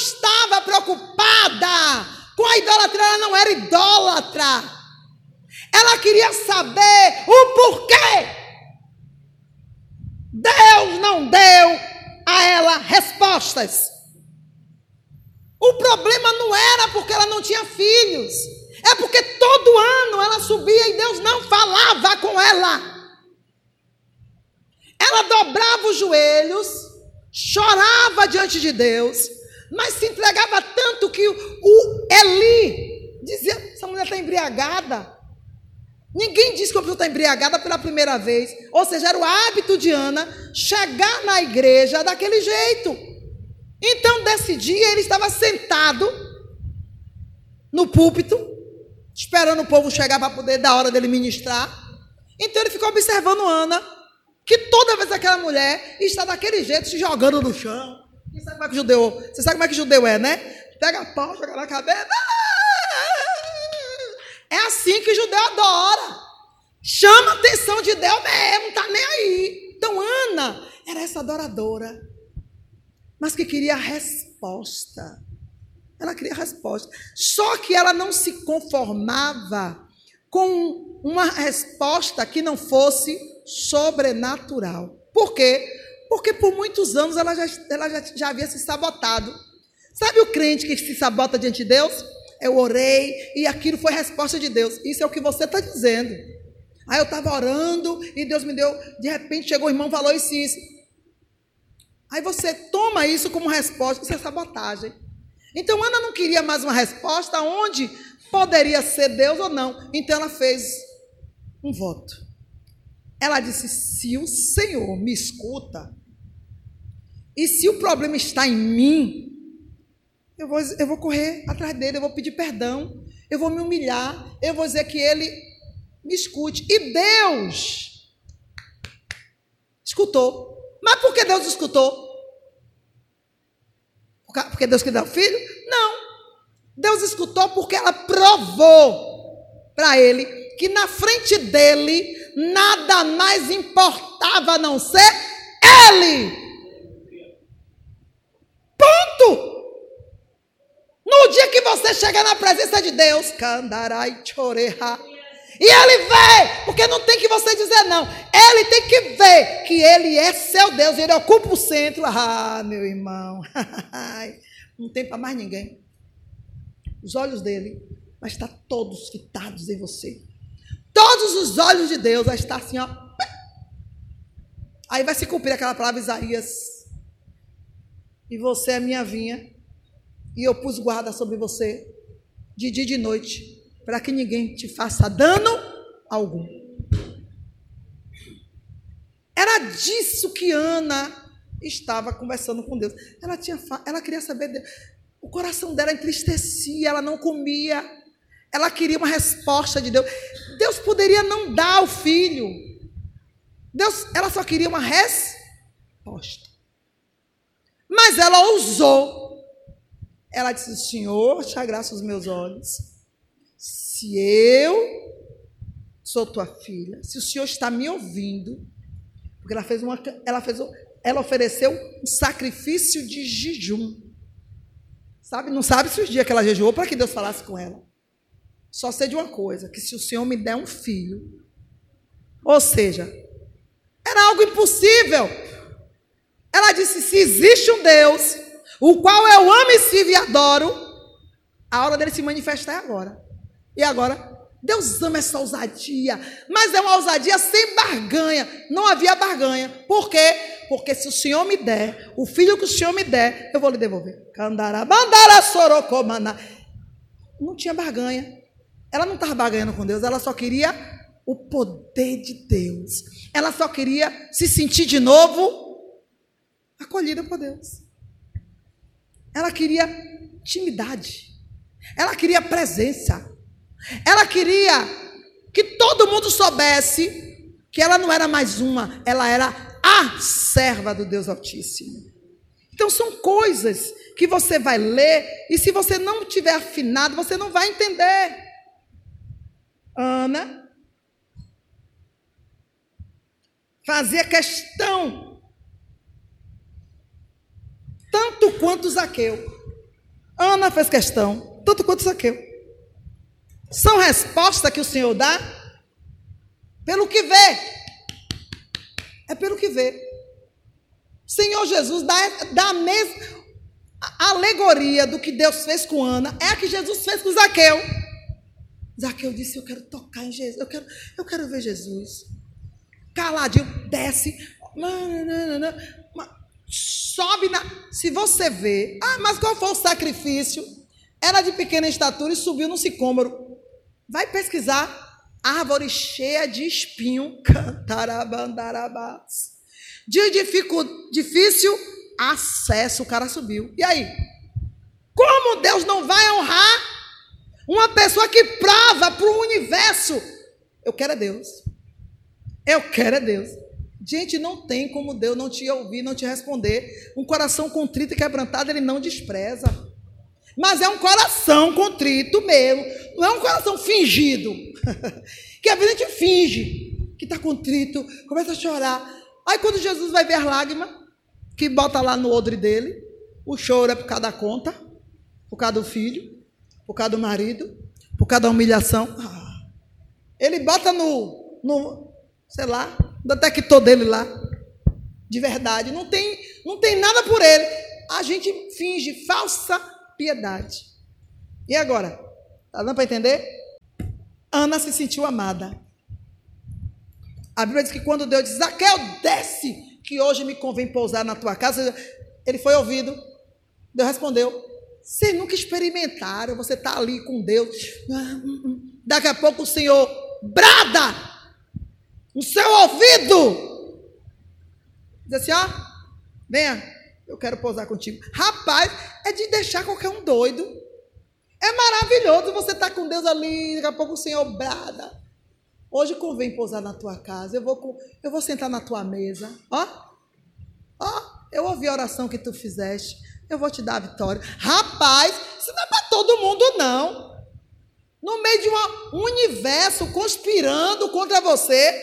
estava preocupada com a idolatria, ela não era idólatra. Ela queria saber o porquê. Deus não deu a ela respostas. O problema não era porque ela não tinha filhos, é porque todo ano ela subia e Deus não falava com ela. Ela dobrava os joelhos, chorava diante de Deus, mas se entregava tanto que o Eli dizia: essa mulher está embriagada. Ninguém disse que a pessoa está embriagada pela primeira vez. Ou seja, era o hábito de Ana chegar na igreja daquele jeito. Então, desse dia, ele estava sentado no púlpito, esperando o povo chegar para poder dar hora dele ministrar. Então, ele ficou observando Ana, que toda vez aquela mulher está daquele jeito, se jogando no chão. Você sabe como é que judeu, você sabe como é que judeu é, né? Pega a pau, joga na cabeça. É assim que judeu adora. Chama a atenção de Deus mesmo, não está nem aí. Então, Ana era essa adoradora, mas que queria resposta. Ela queria resposta. Só que ela não se conformava com uma resposta que não fosse sobrenatural. Por quê? Porque por muitos anos ela já, ela já, já havia se sabotado. Sabe o crente que se sabota diante de Deus? Eu orei e aquilo foi resposta de Deus. Isso é o que você está dizendo. Aí eu estava orando e Deus me deu, de repente chegou o irmão falou isso isso. Aí você toma isso como resposta, isso é sabotagem. Então Ana não queria mais uma resposta onde poderia ser Deus ou não. Então ela fez um voto. Ela disse: se o Senhor me escuta, e se o problema está em mim, eu vou, eu vou correr atrás dele, eu vou pedir perdão, eu vou me humilhar, eu vou dizer que ele me escute. E Deus escutou. Mas por que Deus escutou? Porque Deus queria dar o filho? Não. Deus escutou porque ela provou para ele que na frente dele nada mais importava a não ser ele. Ponto. No dia que você chegar na presença de Deus, candarai choreha. E ele vê, porque não tem que você dizer não. Ele tem que ver que ele é seu Deus, ele ocupa o centro. Ah, meu irmão. não tem para mais ninguém. Os olhos dele vai estar todos fitados em você. Todos os olhos de Deus vai estar assim, ó. Aí vai se cumprir aquela palavra Isaías. E você é minha vinha e eu pus guarda sobre você de dia e de noite, para que ninguém te faça dano algum. Era disso que Ana estava conversando com Deus. Ela, tinha, ela queria saber. Deus. O coração dela entristecia, ela não comia. Ela queria uma resposta de Deus. Deus poderia não dar o filho. Deus, ela só queria uma resposta. Mas ela ousou ela disse: Senhor, te graça aos meus olhos. Se eu sou tua filha, se o Senhor está me ouvindo, porque ela fez uma, ela fez, ela ofereceu um sacrifício de jejum. Sabe, não sabe se os dias que ela jejuou para que Deus falasse com ela. Só sei de uma coisa, que se o Senhor me der um filho, ou seja, era algo impossível. Ela disse: se existe um Deus, o qual eu amo e sirvo e adoro, a hora dele se manifestar é agora. E agora? Deus ama essa ousadia, mas é uma ousadia sem barganha. Não havia barganha. Por quê? Porque se o Senhor me der, o filho que o Senhor me der, eu vou lhe devolver. Não tinha barganha. Ela não estava barganhando com Deus, ela só queria o poder de Deus. Ela só queria se sentir de novo acolhida por Deus. Ela queria intimidade. Ela queria presença. Ela queria que todo mundo soubesse que ela não era mais uma, ela era a serva do Deus Altíssimo. Então são coisas que você vai ler e se você não tiver afinado, você não vai entender. Ana fazia questão tanto quanto Zaqueu. Ana fez questão, tanto quanto Zaqueu. São respostas que o Senhor dá pelo que vê. É pelo que vê. Senhor Jesus dá, dá a mesma alegoria do que Deus fez com Ana, é a que Jesus fez com Zaqueu. Zaqueu disse: Eu quero tocar em Jesus, eu quero, eu quero ver Jesus. Caladinho, desce, sobe na. Se você vê, ah, mas qual foi o sacrifício? Era de pequena estatura e subiu no sicômoro. Vai pesquisar. Árvore cheia de espinho, cantarabandarabás. De difícil acesso, o cara subiu. E aí? Como Deus não vai honrar uma pessoa que prova para o universo? Eu quero é Deus. Eu quero é Deus. Gente, não tem como Deus não te ouvir, não te responder. Um coração contrito e quebrantado, ele não despreza. Mas é um coração contrito mesmo. Não é um coração fingido. que a vida a gente finge que está contrito, começa a chorar. Aí quando Jesus vai ver as lágrimas, que bota lá no odre dele, o choro é por causa da conta, por causa do filho, por causa do marido, por causa da humilhação. Ah. Ele bota no, no sei lá, detector dele lá, de verdade. Não tem, não tem nada por ele. A gente finge falsa piedade. E agora? Tá dando para entender? Ana se sentiu amada. A Bíblia diz que quando Deus diz, Zaqueu, desce, que hoje me convém pousar na tua casa, ele foi ouvido. Deus respondeu, vocês nunca experimentaram, você está ali com Deus. Daqui a pouco o Senhor brada no seu ouvido. Diz assim, ó, venha, eu quero pousar contigo. Rapaz, é de deixar qualquer um doido. É maravilhoso você estar tá com Deus ali, daqui a pouco o Senhor brada. Hoje convém pousar na tua casa. Eu vou, eu vou sentar na tua mesa. Ó, ó, eu ouvi a oração que tu fizeste. Eu vou te dar a vitória. Rapaz, isso não é para todo mundo, não. No meio de um universo conspirando contra você.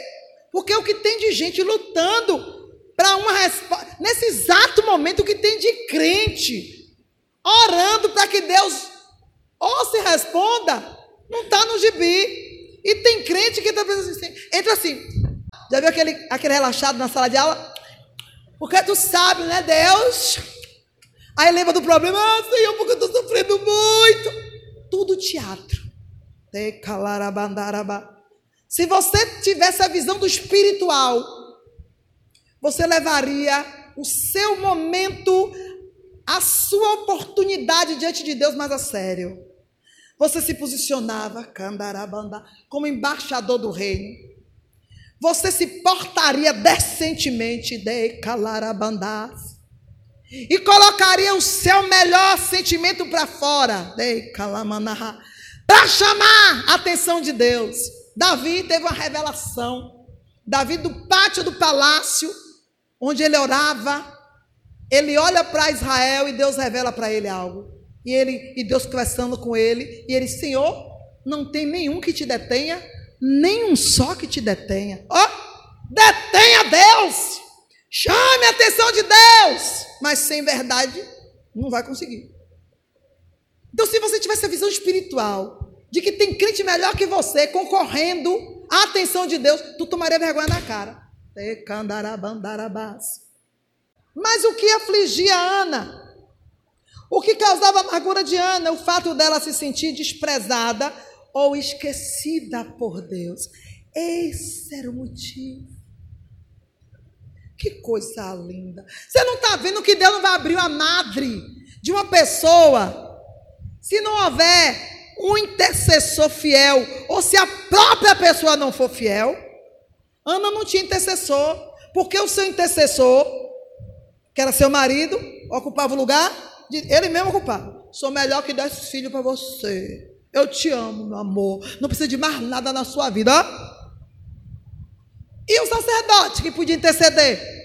Porque o que tem de gente lutando para uma resposta. Nesse exato momento, o que tem de crente orando para que Deus ou se responda, não está no gibi. E tem crente que está pensando assim, entra assim. Já viu aquele, aquele relaxado na sala de aula? Porque tu sabe, né, Deus? Aí lembra do problema, ah, Senhor, porque eu estou sofrendo muito. Tudo teatro. Se você tivesse a visão do espiritual, você levaria o seu momento, a sua oportunidade diante de Deus mais a sério. Você se posicionava, candarabanda, como embaixador do reino. Você se portaria decentemente, de calarabandás. E colocaria o seu melhor sentimento para fora, para chamar a atenção de Deus. Davi teve uma revelação. Davi, do pátio do palácio, onde ele orava, ele olha para Israel e Deus revela para ele algo. E ele e Deus conversando com ele, e ele, Senhor, não tem nenhum que te detenha, nem um só que te detenha. Ó, oh, detenha Deus! Chame a atenção de Deus! Mas sem verdade, não vai conseguir. Então, se você tivesse a visão espiritual de que tem crente melhor que você concorrendo à atenção de Deus, tu tomaria vergonha na cara. Mas o que afligia Ana o que causava amargura de Ana? O fato dela se sentir desprezada ou esquecida por Deus. Esse era o motivo. Que coisa linda. Você não está vendo que Deus não vai abrir a madre de uma pessoa se não houver um intercessor fiel, ou se a própria pessoa não for fiel? Ana não tinha intercessor, porque o seu intercessor, que era seu marido, ocupava o lugar ele mesmo ocupava. Sou melhor que dez filhos para você. Eu te amo, meu amor. Não precisa de mais nada na sua vida. E o sacerdote que podia interceder?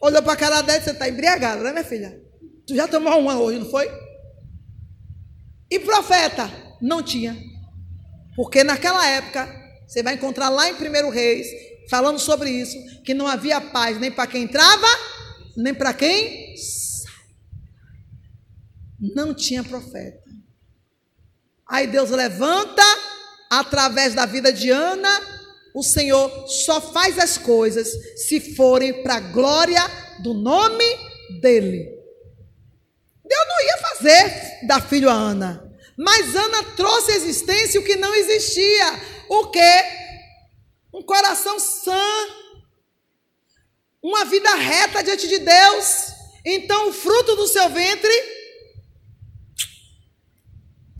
Olhou para a cara dele, você está embriagada, né, minha filha? Tu já tomou uma hoje, não foi? E profeta? Não tinha. Porque naquela época, você vai encontrar lá em 1 Reis, falando sobre isso, que não havia paz nem para quem entrava nem para quem não tinha profeta. Aí Deus levanta, através da vida de Ana, o Senhor só faz as coisas se forem para a glória do nome dele. Deus não ia dar filho a Ana, mas Ana trouxe à existência o que não existia. O que? Um coração sã, uma vida reta diante de Deus. Então o fruto do seu ventre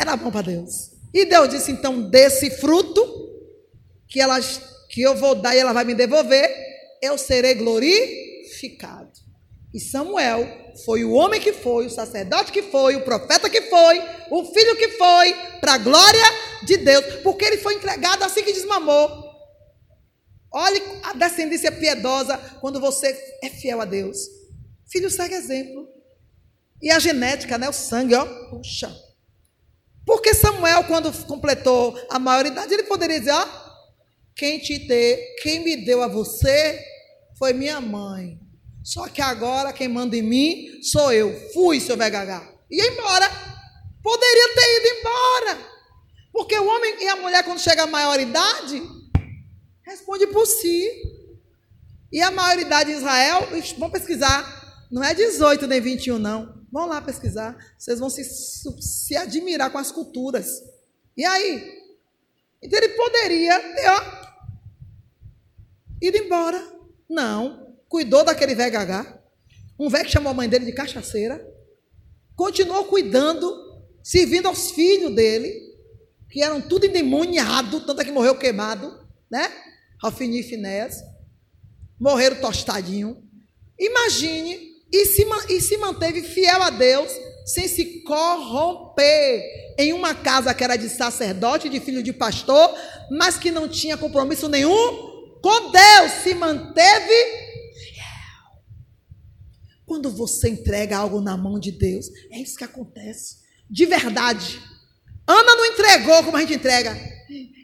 era bom para Deus. E Deus disse: então, desse fruto que, elas, que eu vou dar e ela vai me devolver, eu serei glorificado. E Samuel foi o homem que foi, o sacerdote que foi, o profeta que foi, o filho que foi, para a glória de Deus, porque ele foi entregado assim que desmamou. Olhe a descendência piedosa quando você é fiel a Deus. Filho segue exemplo. E a genética, né? O sangue, ó. Puxa. Porque Samuel, quando completou a maioridade, ele poderia dizer: ó, quem te deu, quem me deu a você foi minha mãe. Só que agora quem manda em mim sou eu. Fui, seu VHH. Ia embora. Poderia ter ido embora. Porque o homem e a mulher, quando chega à maioridade, responde por si. E a maioridade de Israel, vamos pesquisar, não é 18 nem 21, não. Vão lá pesquisar. Vocês vão se, se admirar com as culturas. E aí? Então ele poderia ter ó, ido embora. Não. Cuidou daquele velho gagá. Um velho que chamou a mãe dele de cachaceira. Continuou cuidando, servindo aos filhos dele, que eram tudo endemoniado, tanto é que morreu queimado, né? Rafini e Finés. Morreram tostadinho. Imagine e se, e se manteve fiel a Deus, sem se corromper, em uma casa que era de sacerdote, de filho de pastor, mas que não tinha compromisso nenhum com Deus, se manteve. Quando você entrega algo na mão de Deus, é isso que acontece, de verdade. Ana não entregou como a gente entrega,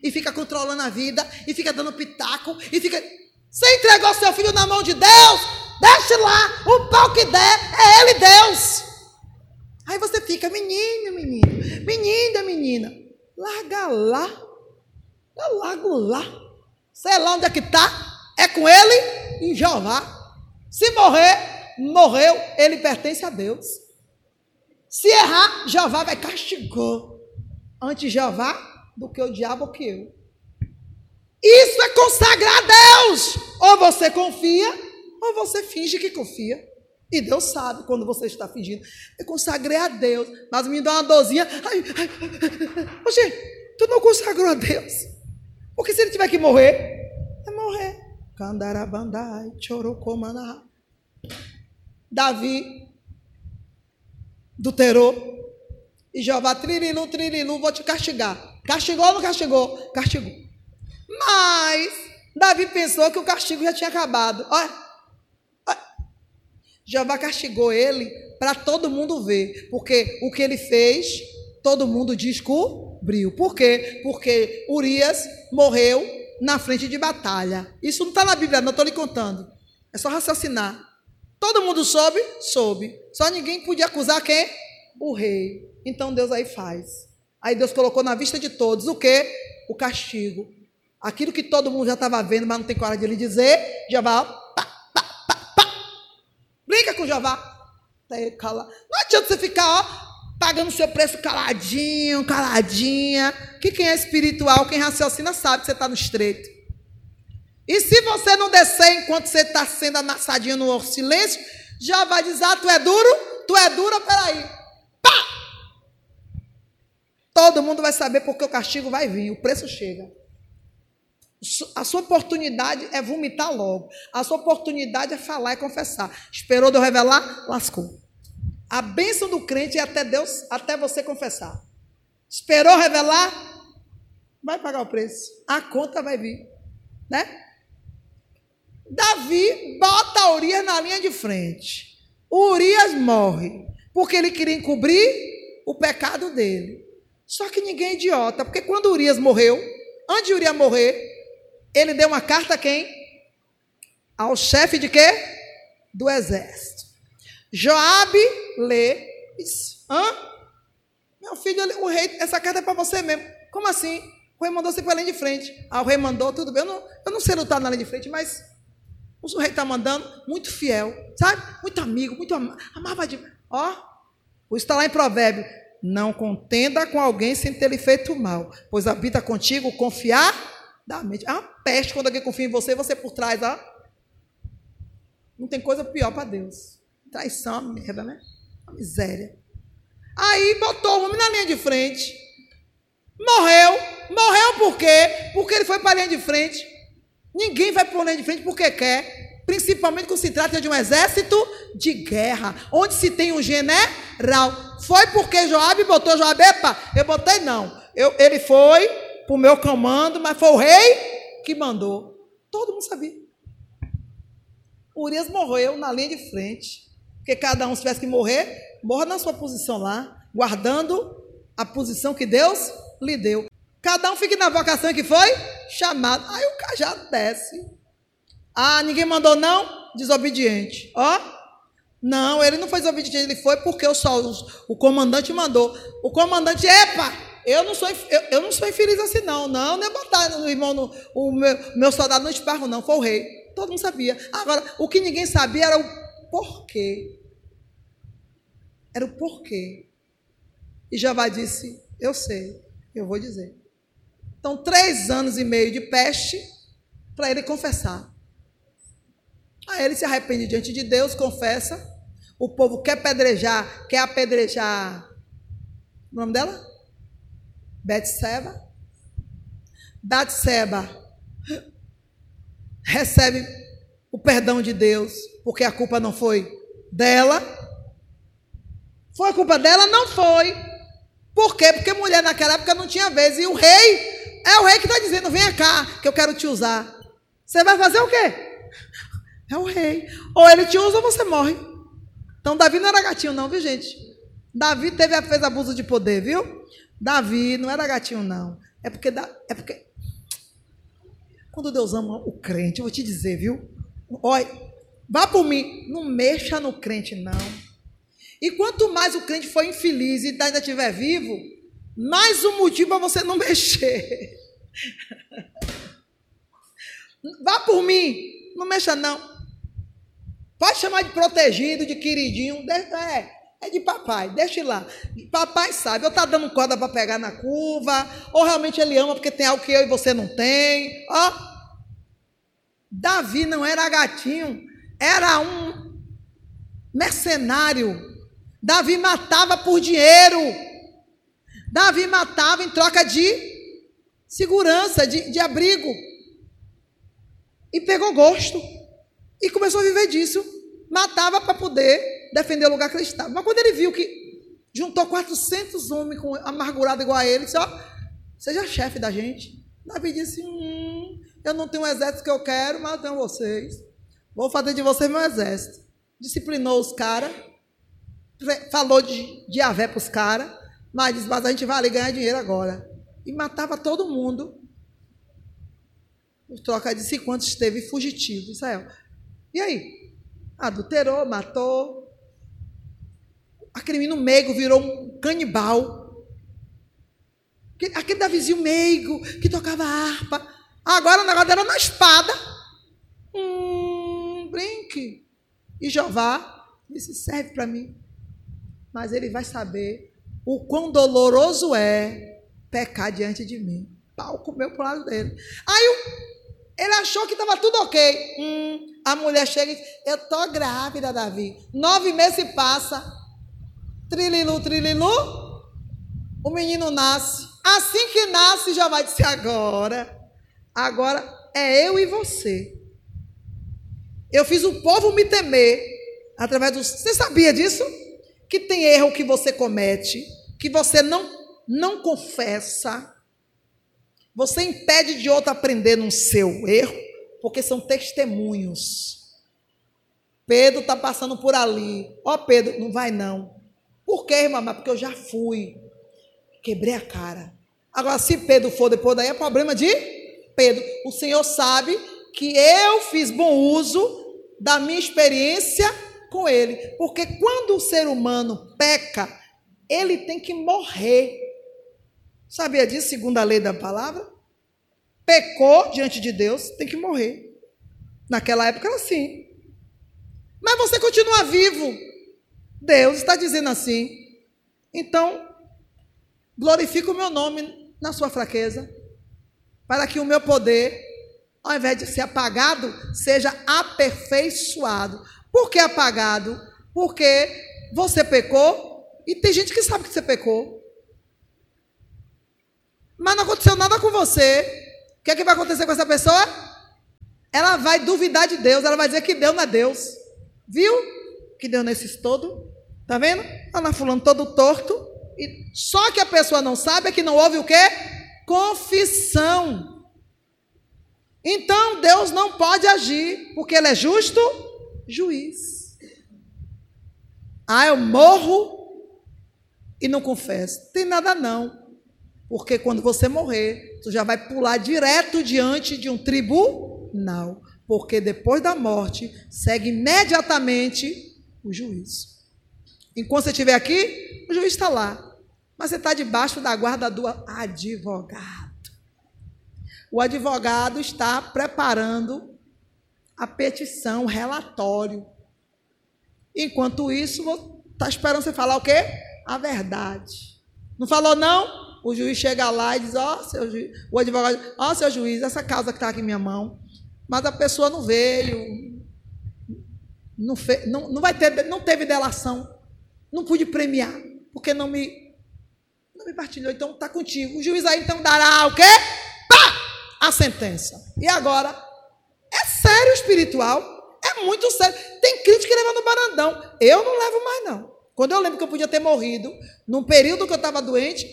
e fica controlando a vida, e fica dando pitaco, e fica. Você entregou seu filho na mão de Deus, Deixe lá, o pau que der, é ele Deus. Aí você fica, menino, menino, menina, menina, larga lá, eu largo lá, sei lá onde é que está, é com ele em Jeová. Se morrer, morreu, ele pertence a Deus. Se errar, Jeová vai castigar antes Jeová do que o diabo que eu. Isso é consagrar a Deus. Ou você confia ou você finge que confia. E Deus sabe quando você está fingindo. Eu consagrei a Deus, mas me dá uma dorzinha. Ai, ai. Oxê, tu não consagrou a Deus. Porque se ele tiver que morrer, é morrer. Candarabandai, chorocomana. Davi, do. E Jeová, trililu, trililu, vou te castigar. Castigou ou não castigou? Castigou. Mas Davi pensou que o castigo já tinha acabado. Olha. Jeová castigou ele para todo mundo ver, porque o que ele fez, todo mundo descobriu. Por quê? Porque Urias morreu na frente de batalha. Isso não está na Bíblia, não estou lhe contando. É só raciocinar. Todo mundo soube? Soube. Só ninguém podia acusar quem? O rei. Então Deus aí faz. Aí Deus colocou na vista de todos o que? O castigo. Aquilo que todo mundo já estava vendo, mas não tem coragem de lhe dizer, já vai Brinca com Jeová. Não adianta você ficar ó, pagando o seu preço caladinho, caladinha. Que quem é espiritual, quem raciocina, sabe que você está no estreito. E se você não descer enquanto você está sendo amassadinho no silêncio, já vai dizer: ah, tu é duro? Tu é dura? Peraí. Pá! Todo mundo vai saber porque o castigo vai vir, o preço chega. A sua oportunidade é vomitar logo. A sua oportunidade é falar e confessar. Esperou Deus revelar? Lascou. A bênção do crente é até Deus, até você confessar. Esperou revelar? Vai pagar o preço. A conta vai vir. Né? Davi bota Urias na linha de frente. Urias morre. Porque ele queria encobrir o pecado dele. Só que ninguém é idiota. Porque quando Urias morreu, antes de Urias morrer, ele deu uma carta a quem? Ao chefe de quê? Do exército. Joabe lê isso. Hã? Meu filho, o rei, essa carta é para você mesmo. Como assim? O rei mandou você para a linha de frente. Ah, o rei mandou, tudo bem. Eu não, eu não sei lutar na linha de frente, mas o rei está mandando, muito fiel, sabe? Muito amigo, muito am amava de. Ó, está lá em Provérbio. Não contenda com alguém sem ter lhe feito mal, pois habita contigo confiar da mente. É uma peste quando alguém confia em você você por trás, ó. Não tem coisa pior para Deus. Traição uma merda, né? Uma miséria. Aí botou o homem na linha de frente. Morreu. Morreu por quê? Porque ele foi para a linha de frente. Ninguém vai linha de frente porque quer. Principalmente quando se trata de um exército de guerra, onde se tem um general. Foi porque Joabe botou Joabe, epa, eu botei não. Eu, ele foi para o meu comando, mas foi o rei que mandou. Todo mundo sabia. Urias morreu na linha de frente. Porque cada um, se tivesse que morrer, morra na sua posição lá, guardando a posição que Deus lhe deu. Cada um fique na vocação que foi chamado. Aí o cajado desce. Ah, ninguém mandou não? Desobediente. Ó. Não, ele não foi desobediente, ele foi porque o, só, o comandante mandou. O comandante, epa, eu não sou, eu, eu não sou infeliz assim, não. Não, é botar no irmão, no, o meu, meu soldado no esparro, não. Foi o rei. Todo mundo sabia. Agora, o que ninguém sabia era o porquê. Era o porquê. E Jeová disse: Eu sei, eu vou dizer. Então, três anos e meio de peste para ele confessar. Aí ele se arrepende diante de Deus, confessa. O povo quer pedrejar, quer apedrejar. O nome dela? Betseba. Betseba recebe o perdão de Deus, porque a culpa não foi dela. Foi a culpa dela? Não foi. Por quê? Porque mulher naquela época não tinha vez. E o rei é o rei que está dizendo: venha cá, que eu quero te usar. Você vai fazer o quê? É o rei. Ou ele te usa ou você morre. Então, Davi não era gatinho, não, viu, gente? Davi teve, fez abuso de poder, viu? Davi não era gatinho, não. É porque, é porque quando Deus ama o crente, eu vou te dizer, viu? Olha, vá por mim, não mexa no crente, não. E quanto mais o crente for infeliz e ainda estiver vivo, mais um motivo para você não mexer. Vá por mim, não mexa não. Pode chamar de protegido, de queridinho, é, é de papai, deixa lá. Papai sabe, ou está dando corda para pegar na curva, ou realmente ele ama porque tem algo que eu e você não tem. Ó, Davi não era gatinho, era um mercenário. Davi matava por dinheiro. Davi matava em troca de segurança, de, de abrigo. E pegou gosto. E começou a viver disso. Matava para poder defender o lugar que ele estava. Mas quando ele viu que juntou 400 homens com amargurado igual a ele, disse: Ó, seja chefe da gente. Davi disse: Hum, eu não tenho um exército que eu quero, mas eu tenho vocês. Vou fazer de vocês meu exército. Disciplinou os caras, falou de, de Avé para os caras, mas disse: Mas a gente vai ali ganhar dinheiro agora e matava todo mundo. Os troca disse quanto esteve fugitivo, Israel. E aí? Adulterou, matou. Aquele menino meigo virou um canibal. Aquele Davizinho meigo que tocava harpa. Agora o negócio era na espada. Hum, brinque. E Jeová disse: serve para mim. Mas ele vai saber o quão doloroso é pecar diante de mim. Pau comeu pro lado dele. Aí ele achou que estava tudo ok. Hum, a mulher chega e diz: Eu estou grávida, Davi. Nove meses se passa. Trililu, trililu. O menino nasce. Assim que nasce, já vai dizer agora. Agora é eu e você. Eu fiz o povo me temer através dos. Você sabia disso? Que tem erro que você comete, que você não não confessa, você impede de outro aprender no seu erro, porque são testemunhos. Pedro está passando por ali. Ó, oh, Pedro, não vai não. Por quê, irmã? Porque eu já fui. Quebrei a cara. Agora, se Pedro for depois daí, é problema de Pedro. O Senhor sabe que eu fiz bom uso da minha experiência com ele. Porque quando o ser humano peca, ele tem que morrer. Sabia disso, segundo a lei da palavra? Pecou diante de Deus, tem que morrer. Naquela época era assim. Mas você continua vivo. Deus está dizendo assim. Então, glorifica o meu nome na sua fraqueza, para que o meu poder, ao invés de ser apagado, seja aperfeiçoado. Por que apagado? Porque você pecou e tem gente que sabe que você pecou. Mas não aconteceu nada com você. O que é que vai acontecer com essa pessoa? Ela vai duvidar de Deus, ela vai dizer que Deus não é Deus. Viu? Que Deus nesses todo. Tá vendo? Ela tá fulano todo torto. E só que a pessoa não sabe é que não houve o quê? Confissão. Então Deus não pode agir, porque Ele é justo juiz. Ah, eu morro e não confesso. Tem nada não. Porque quando você morrer, tu já vai pular direto diante de um tribunal. Porque depois da morte, segue imediatamente o juízo. Enquanto você estiver aqui, o juiz está lá. Mas você está debaixo da guarda do advogado. O advogado está preparando a petição, o relatório. Enquanto isso, está esperando você falar o quê? A verdade. Não falou não? O juiz chega lá e diz, ó, oh, seu juiz, o advogado, ó, oh, seu juiz, essa causa que está aqui em minha mão, mas a pessoa não veio, não, fe, não, não vai ter, não teve delação, não pude premiar, porque não me não me partilhou, então está contigo. O juiz aí então dará o quê? Pá! A sentença. E agora? É sério espiritual. É muito sério. Tem crente que leva no barandão. Eu não levo mais, não. Quando eu lembro que eu podia ter morrido, num período que eu estava doente,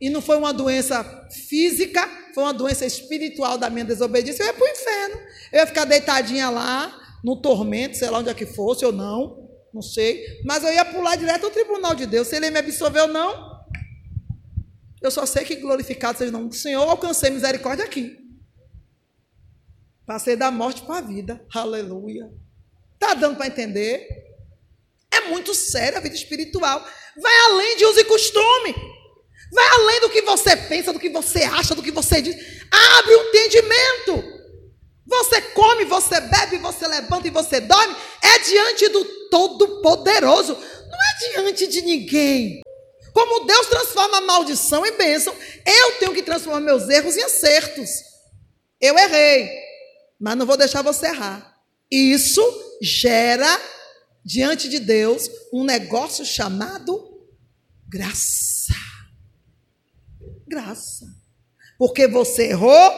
e não foi uma doença física, foi uma doença espiritual da minha desobediência, eu ia para o inferno. Eu ia ficar deitadinha lá, no tormento, sei lá onde é que fosse ou não, não sei. Mas eu ia pular direto ao tribunal de Deus. Se ele me absolveu ou não, eu só sei que glorificado seja o nome do Senhor, alcancei misericórdia aqui. Passei da morte para a vida. Aleluia. Está dando para entender? É muito sério a vida espiritual. Vai além de uso e costume. Vai além do que você pensa, do que você acha, do que você diz. Abre o um entendimento. Você come, você bebe, você levanta e você dorme. É diante do Todo-Poderoso. Não é diante de ninguém. Como Deus transforma maldição em bênção, eu tenho que transformar meus erros em acertos. Eu errei, mas não vou deixar você errar. Isso gera, diante de Deus, um negócio chamado graça. Graça. Porque você errou,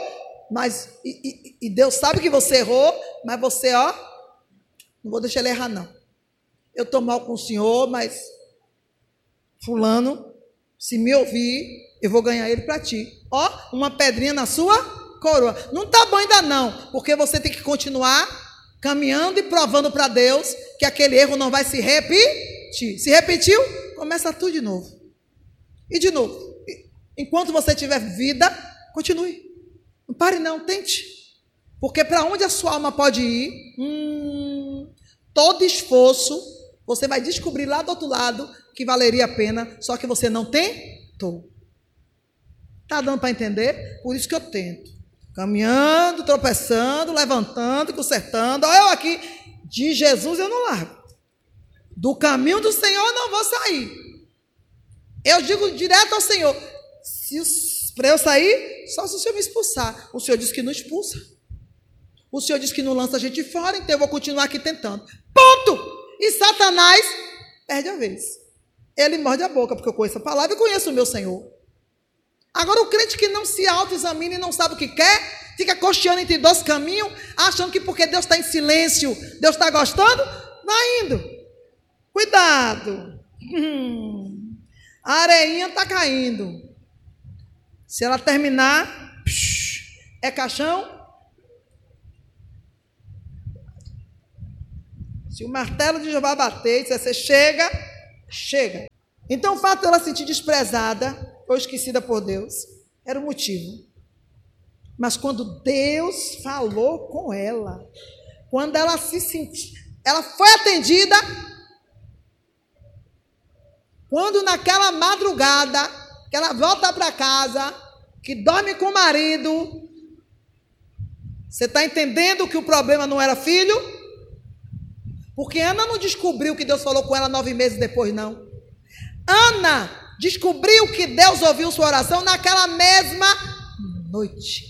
mas. E, e, e Deus sabe que você errou, mas você, ó, não vou deixar ele errar, não. Eu estou mal com o Senhor, mas Fulano, se me ouvir, eu vou ganhar ele para ti. Ó, uma pedrinha na sua coroa. Não está bom ainda não, porque você tem que continuar caminhando e provando para Deus que aquele erro não vai se repetir. Se repetiu, começa tudo de novo. E de novo. Enquanto você tiver vida, continue. Não pare não, tente. Porque para onde a sua alma pode ir, hum, todo esforço, você vai descobrir lá do outro lado que valeria a pena, só que você não tentou. Está dando para entender? Por isso que eu tento. Caminhando, tropeçando, levantando, consertando. Olha eu aqui. De Jesus eu não largo. Do caminho do Senhor eu não vou sair. Eu digo direto ao Senhor: para eu sair, só se o Senhor me expulsar. O Senhor diz que não expulsa. O Senhor diz que não lança a gente fora, então eu vou continuar aqui tentando. Ponto! E Satanás perde a vez ele morde a boca, porque eu conheço a palavra e conheço o meu Senhor. Agora, o crente que não se autoexamina e não sabe o que quer, fica cocheando entre dois caminhos, achando que porque Deus está em silêncio, Deus está gostando, vai indo. Cuidado. Hum, a areinha está caindo. Se ela terminar, é caixão. Se o martelo de Jeová bater, você chega, Chega. Então, o fato dela se sentir desprezada ou esquecida por Deus era o motivo. Mas quando Deus falou com ela, quando ela se sentiu, ela foi atendida, Quando naquela madrugada que ela volta para casa, que dorme com o marido, você está entendendo que o problema não era filho? Porque Ana não descobriu que Deus falou com ela nove meses depois, não. Ana descobriu que Deus ouviu sua oração naquela mesma noite.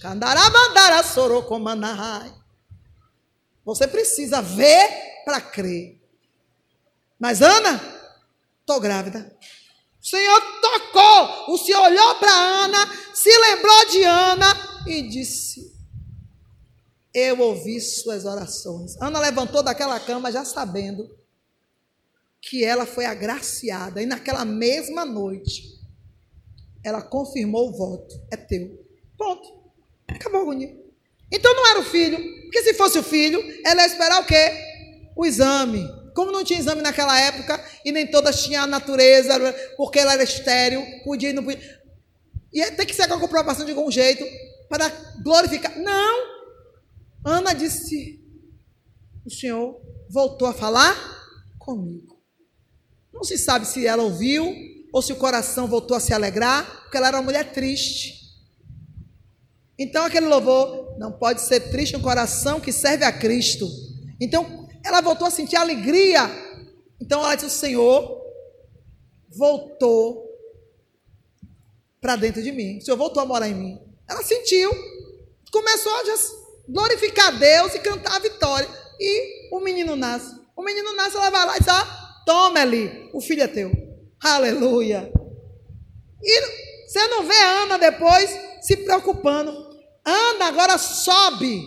Você precisa ver para crer. Mas Ana, estou grávida. O Senhor tocou, o Senhor olhou para Ana, se lembrou de Ana e disse: Eu ouvi suas orações. Ana levantou daquela cama já sabendo que ela foi agraciada. E naquela mesma noite, ela confirmou o voto: É teu. Ponto. Acabou a agonia. Então não era o filho. Porque se fosse o filho, ela ia esperar o quê? O exame. Como não tinha exame naquela época, e nem todas tinham a natureza, porque ela era estéreo, podia e não podia. Ia ter que ser com a comprovação de algum jeito para glorificar. Não! Ana disse: O Senhor voltou a falar comigo. Não se sabe se ela ouviu ou se o coração voltou a se alegrar, porque ela era uma mulher triste. Então aquele louvor não pode ser triste um coração que serve a Cristo. Então ela voltou a sentir alegria. Então ela disse: O Senhor voltou para dentro de mim. O Senhor voltou a morar em mim. Ela sentiu. Começou a glorificar Deus e cantar a vitória. E o menino nasce. O menino nasce, ela vai lá e diz: ah, Toma ali, o filho é teu. Aleluia. E você não vê Ana depois se preocupando. Ana agora sobe.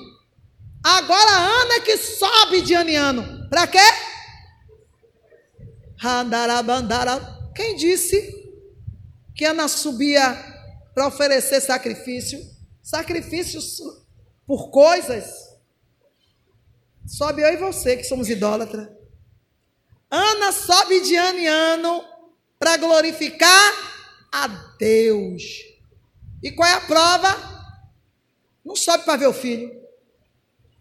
Agora Ana é que sobe de ano em ano. Para quê? Quem disse que Ana subia para oferecer sacrifício? Sacrifícios por coisas. Sobe eu e você que somos idólatras. Ana sobe de ano em ano para glorificar a Deus. E qual é a prova? Não sobe para ver o filho.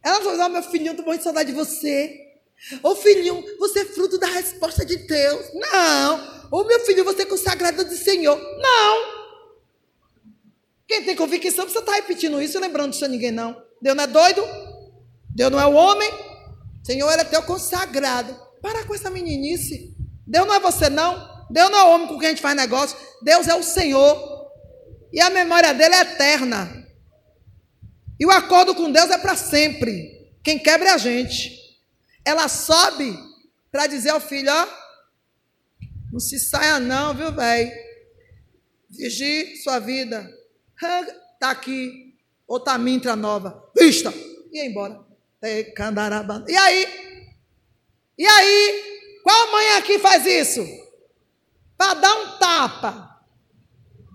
Ela falou: oh, meu filhinho, estou de saudade de você. Ô oh, filhinho, você é fruto da resposta de Deus. Não. Ô oh, meu filho, você é consagrado do Senhor. Não. Quem tem convicção precisa estar tá repetindo isso e lembrando disso a ninguém, não. Deus não é doido? Deus não é o homem? Senhor, ele é teu consagrado. Para com essa meninice. Deus não é você, não. Deus não é o homem com quem a gente faz negócio. Deus é o Senhor. E a memória dele é eterna. E o acordo com Deus é para sempre. Quem quebra é a gente. Ela sobe para dizer ao filho: ó, não se saia, não, viu, velho? Vigie sua vida. Está aqui. Outra mintra nova. Vista! E ia embora. E aí? E aí? Qual mãe aqui faz isso? Para dar um tapa.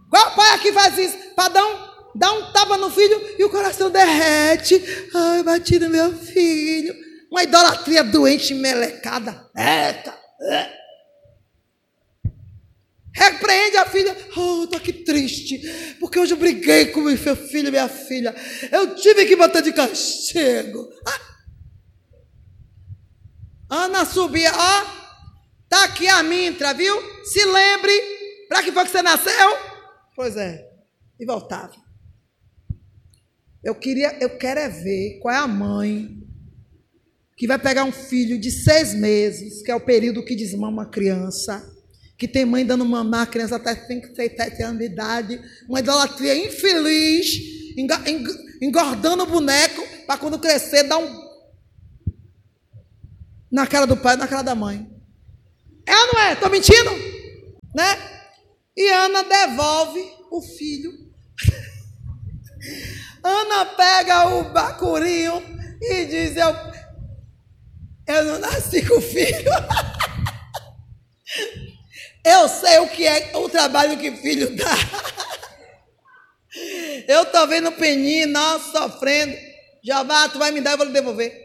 Qual pai aqui faz isso? Para dar um dá um tapa no filho e o coração derrete. Ai, bati no meu filho. Uma idolatria doente, melecada. Eita. É. Repreende a filha. Oh, estou aqui triste, porque hoje eu briguei com meu filho e minha filha. Eu tive que botar de castigo. Ah. Ana subia, ó. Tá aqui a mintra, viu? Se lembre, para que foi que você nasceu? Pois é. E voltava. Eu queria, eu quero é ver qual é a mãe que vai pegar um filho de seis meses, que é o período que desmama a criança, que tem mãe dando mamar a criança até 5, 6, 7 anos de idade, uma idolatria infeliz, engordando o boneco, para quando crescer dar um na cara do pai, na cara da mãe. É ou não é? Estou mentindo? Né? E Ana devolve o filho Ana pega o bacurinho e diz: Eu, eu não nasci com filho. eu sei o que é o trabalho que filho dá. eu estou vendo o peninho, nossa, sofrendo. Vai, tu vai me dar, eu vou lhe devolver.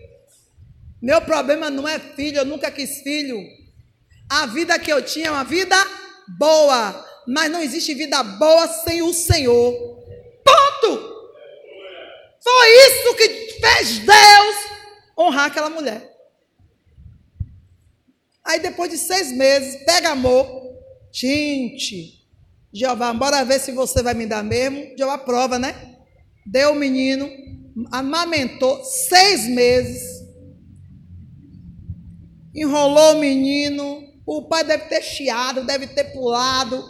Meu problema não é filho, eu nunca quis filho. A vida que eu tinha é uma vida boa, mas não existe vida boa sem o Senhor. Ponto! Foi isso que fez Deus honrar aquela mulher. Aí depois de seis meses, pega amor, Gente, Jeová, bora ver se você vai me dar mesmo. Jeová prova, né? Deu o menino, amamentou seis meses, enrolou o menino. O pai deve ter chiado, deve ter pulado,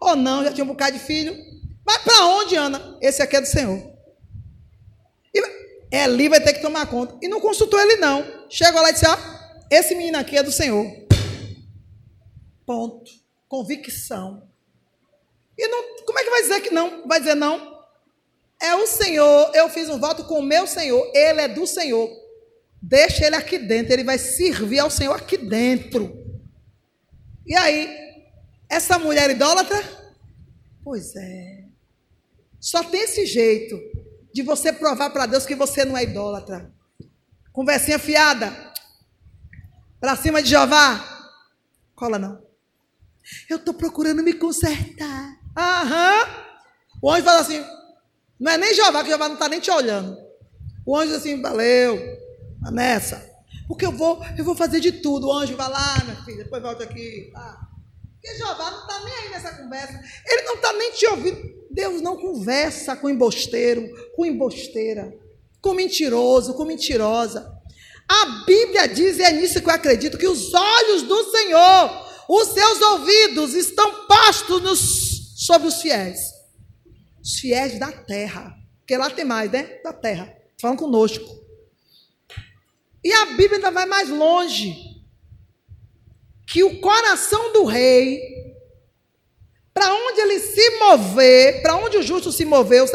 ou não, já tinha um bocado de filho. Vai para onde, Ana? Esse aqui é do Senhor. E Eli vai ter que tomar conta. E não consultou ele, não. Chegou lá e disse: Ó, esse menino aqui é do Senhor. Ponto. Convicção. E não, como é que vai dizer que não? Vai dizer não? É o Senhor. Eu fiz um voto com o meu Senhor. Ele é do Senhor. Deixa ele aqui dentro. Ele vai servir ao Senhor aqui dentro. E aí, essa mulher idólatra? Pois é. Só tem esse jeito de você provar para Deus que você não é idólatra. Conversinha fiada. Para cima de Jeová. Cola não. Eu estou procurando me consertar. Aham. O anjo fala assim: não é nem Jeová, que Jeová não está nem te olhando. O anjo diz assim: valeu, nessa. Porque eu vou, eu vou fazer de tudo. O anjo vai lá, minha filha, depois volta aqui. Ah. Porque Jeová não está nem aí nessa conversa. Ele não está nem te ouvindo. Deus não conversa com embosteiro, com embosteira, com mentiroso, com mentirosa. A Bíblia diz, e é nisso que eu acredito, que os olhos do Senhor, os seus ouvidos estão postos nos, sobre os fiéis. Os fiéis da terra. Porque lá tem mais, né? Da terra. Falando conosco. E a Bíblia ainda vai mais longe que o coração do rei, para onde ele se mover, para onde o justo se moveu,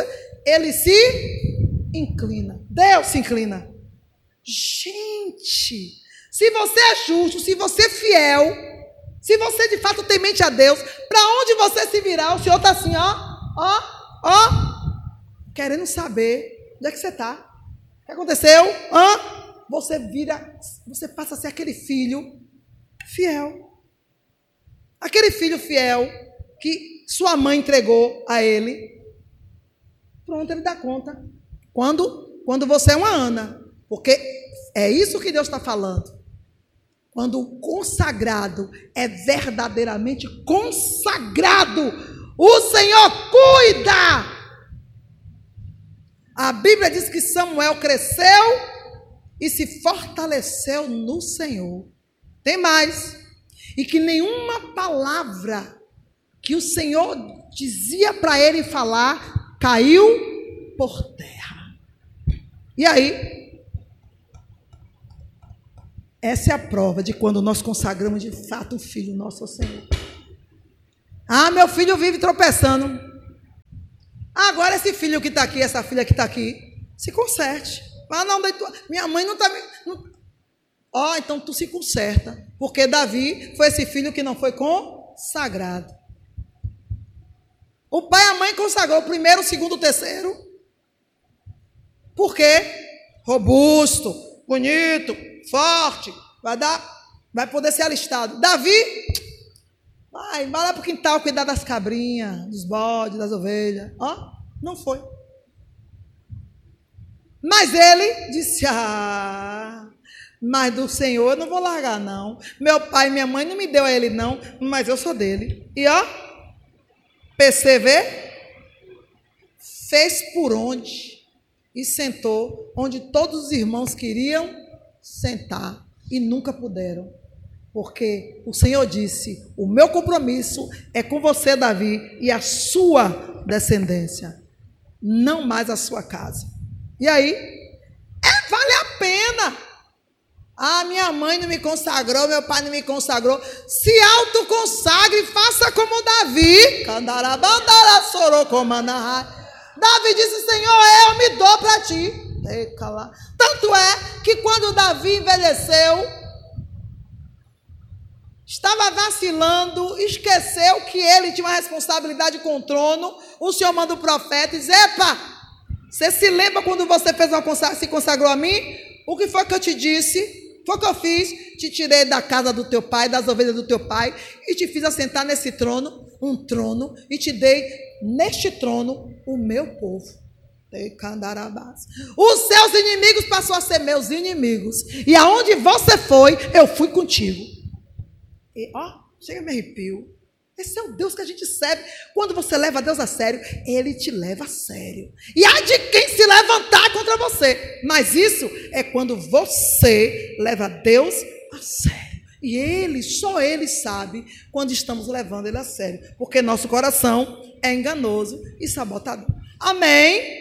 ele se inclina. Deus se inclina. Gente, se você é justo, se você é fiel, se você de fato tem mente a Deus, para onde você se virar, o Senhor está assim, ó, ó, ó, querendo saber onde é que você está. O que aconteceu? Hã? Você vira, você passa a ser aquele filho fiel. Aquele filho fiel que sua mãe entregou a ele. Pronto, ele dá conta. Quando? Quando você é uma Ana. Porque é isso que Deus está falando. Quando o consagrado é verdadeiramente consagrado, o Senhor cuida. A Bíblia diz que Samuel cresceu e se fortaleceu no Senhor. Tem mais. E que nenhuma palavra que o Senhor dizia para ele falar caiu por terra. E aí? Essa é a prova de quando nós consagramos de fato o filho nosso ao Senhor. Ah, meu filho vive tropeçando. Agora esse filho que está aqui, essa filha que está aqui, se conserte. Ah, não, minha mãe não está. Ó, oh, então tu se conserta. Porque Davi foi esse filho que não foi consagrado. O pai e a mãe consagrou o primeiro, o segundo, o terceiro. Por quê? Robusto, bonito, forte, vai dar, vai poder ser alistado. Davi, vai, vai lá para o quintal cuidar das cabrinhas, dos bodes, das ovelhas. Ó, não foi. Mas ele disse: Ah, mas do Senhor eu não vou largar, não. Meu pai e minha mãe não me deu a ele, não, mas eu sou dele. E ó, PCV fez por onde e sentou onde todos os irmãos queriam sentar e nunca puderam. Porque o Senhor disse: O meu compromisso é com você, Davi, e a sua descendência, não mais a sua casa. E aí, é, vale a pena ah, minha mãe não me consagrou, meu pai não me consagrou. Se autoconsagre e faça como Davi. Davi disse: Senhor, eu me dou para ti. Tanto é que quando Davi envelheceu, estava vacilando, esqueceu que ele tinha uma responsabilidade com o trono. O Senhor manda o profeta e diz: Epa, você se lembra quando você fez uma se consagrou a mim? O que foi que eu te disse? Foi o que eu fiz. Te tirei da casa do teu pai, das ovelhas do teu pai, e te fiz assentar nesse trono, um trono, e te dei neste trono o meu povo. Os seus inimigos passou a ser meus inimigos. E aonde você foi, eu fui contigo. E ó, chega me arrepio. Esse é o Deus que a gente serve. Quando você leva Deus a sério, Ele te leva a sério. E há de quem se levantar contra você. Mas isso é quando você leva Deus a sério. E Ele, só Ele sabe quando estamos levando Ele a sério. Porque nosso coração é enganoso e sabotador. Amém?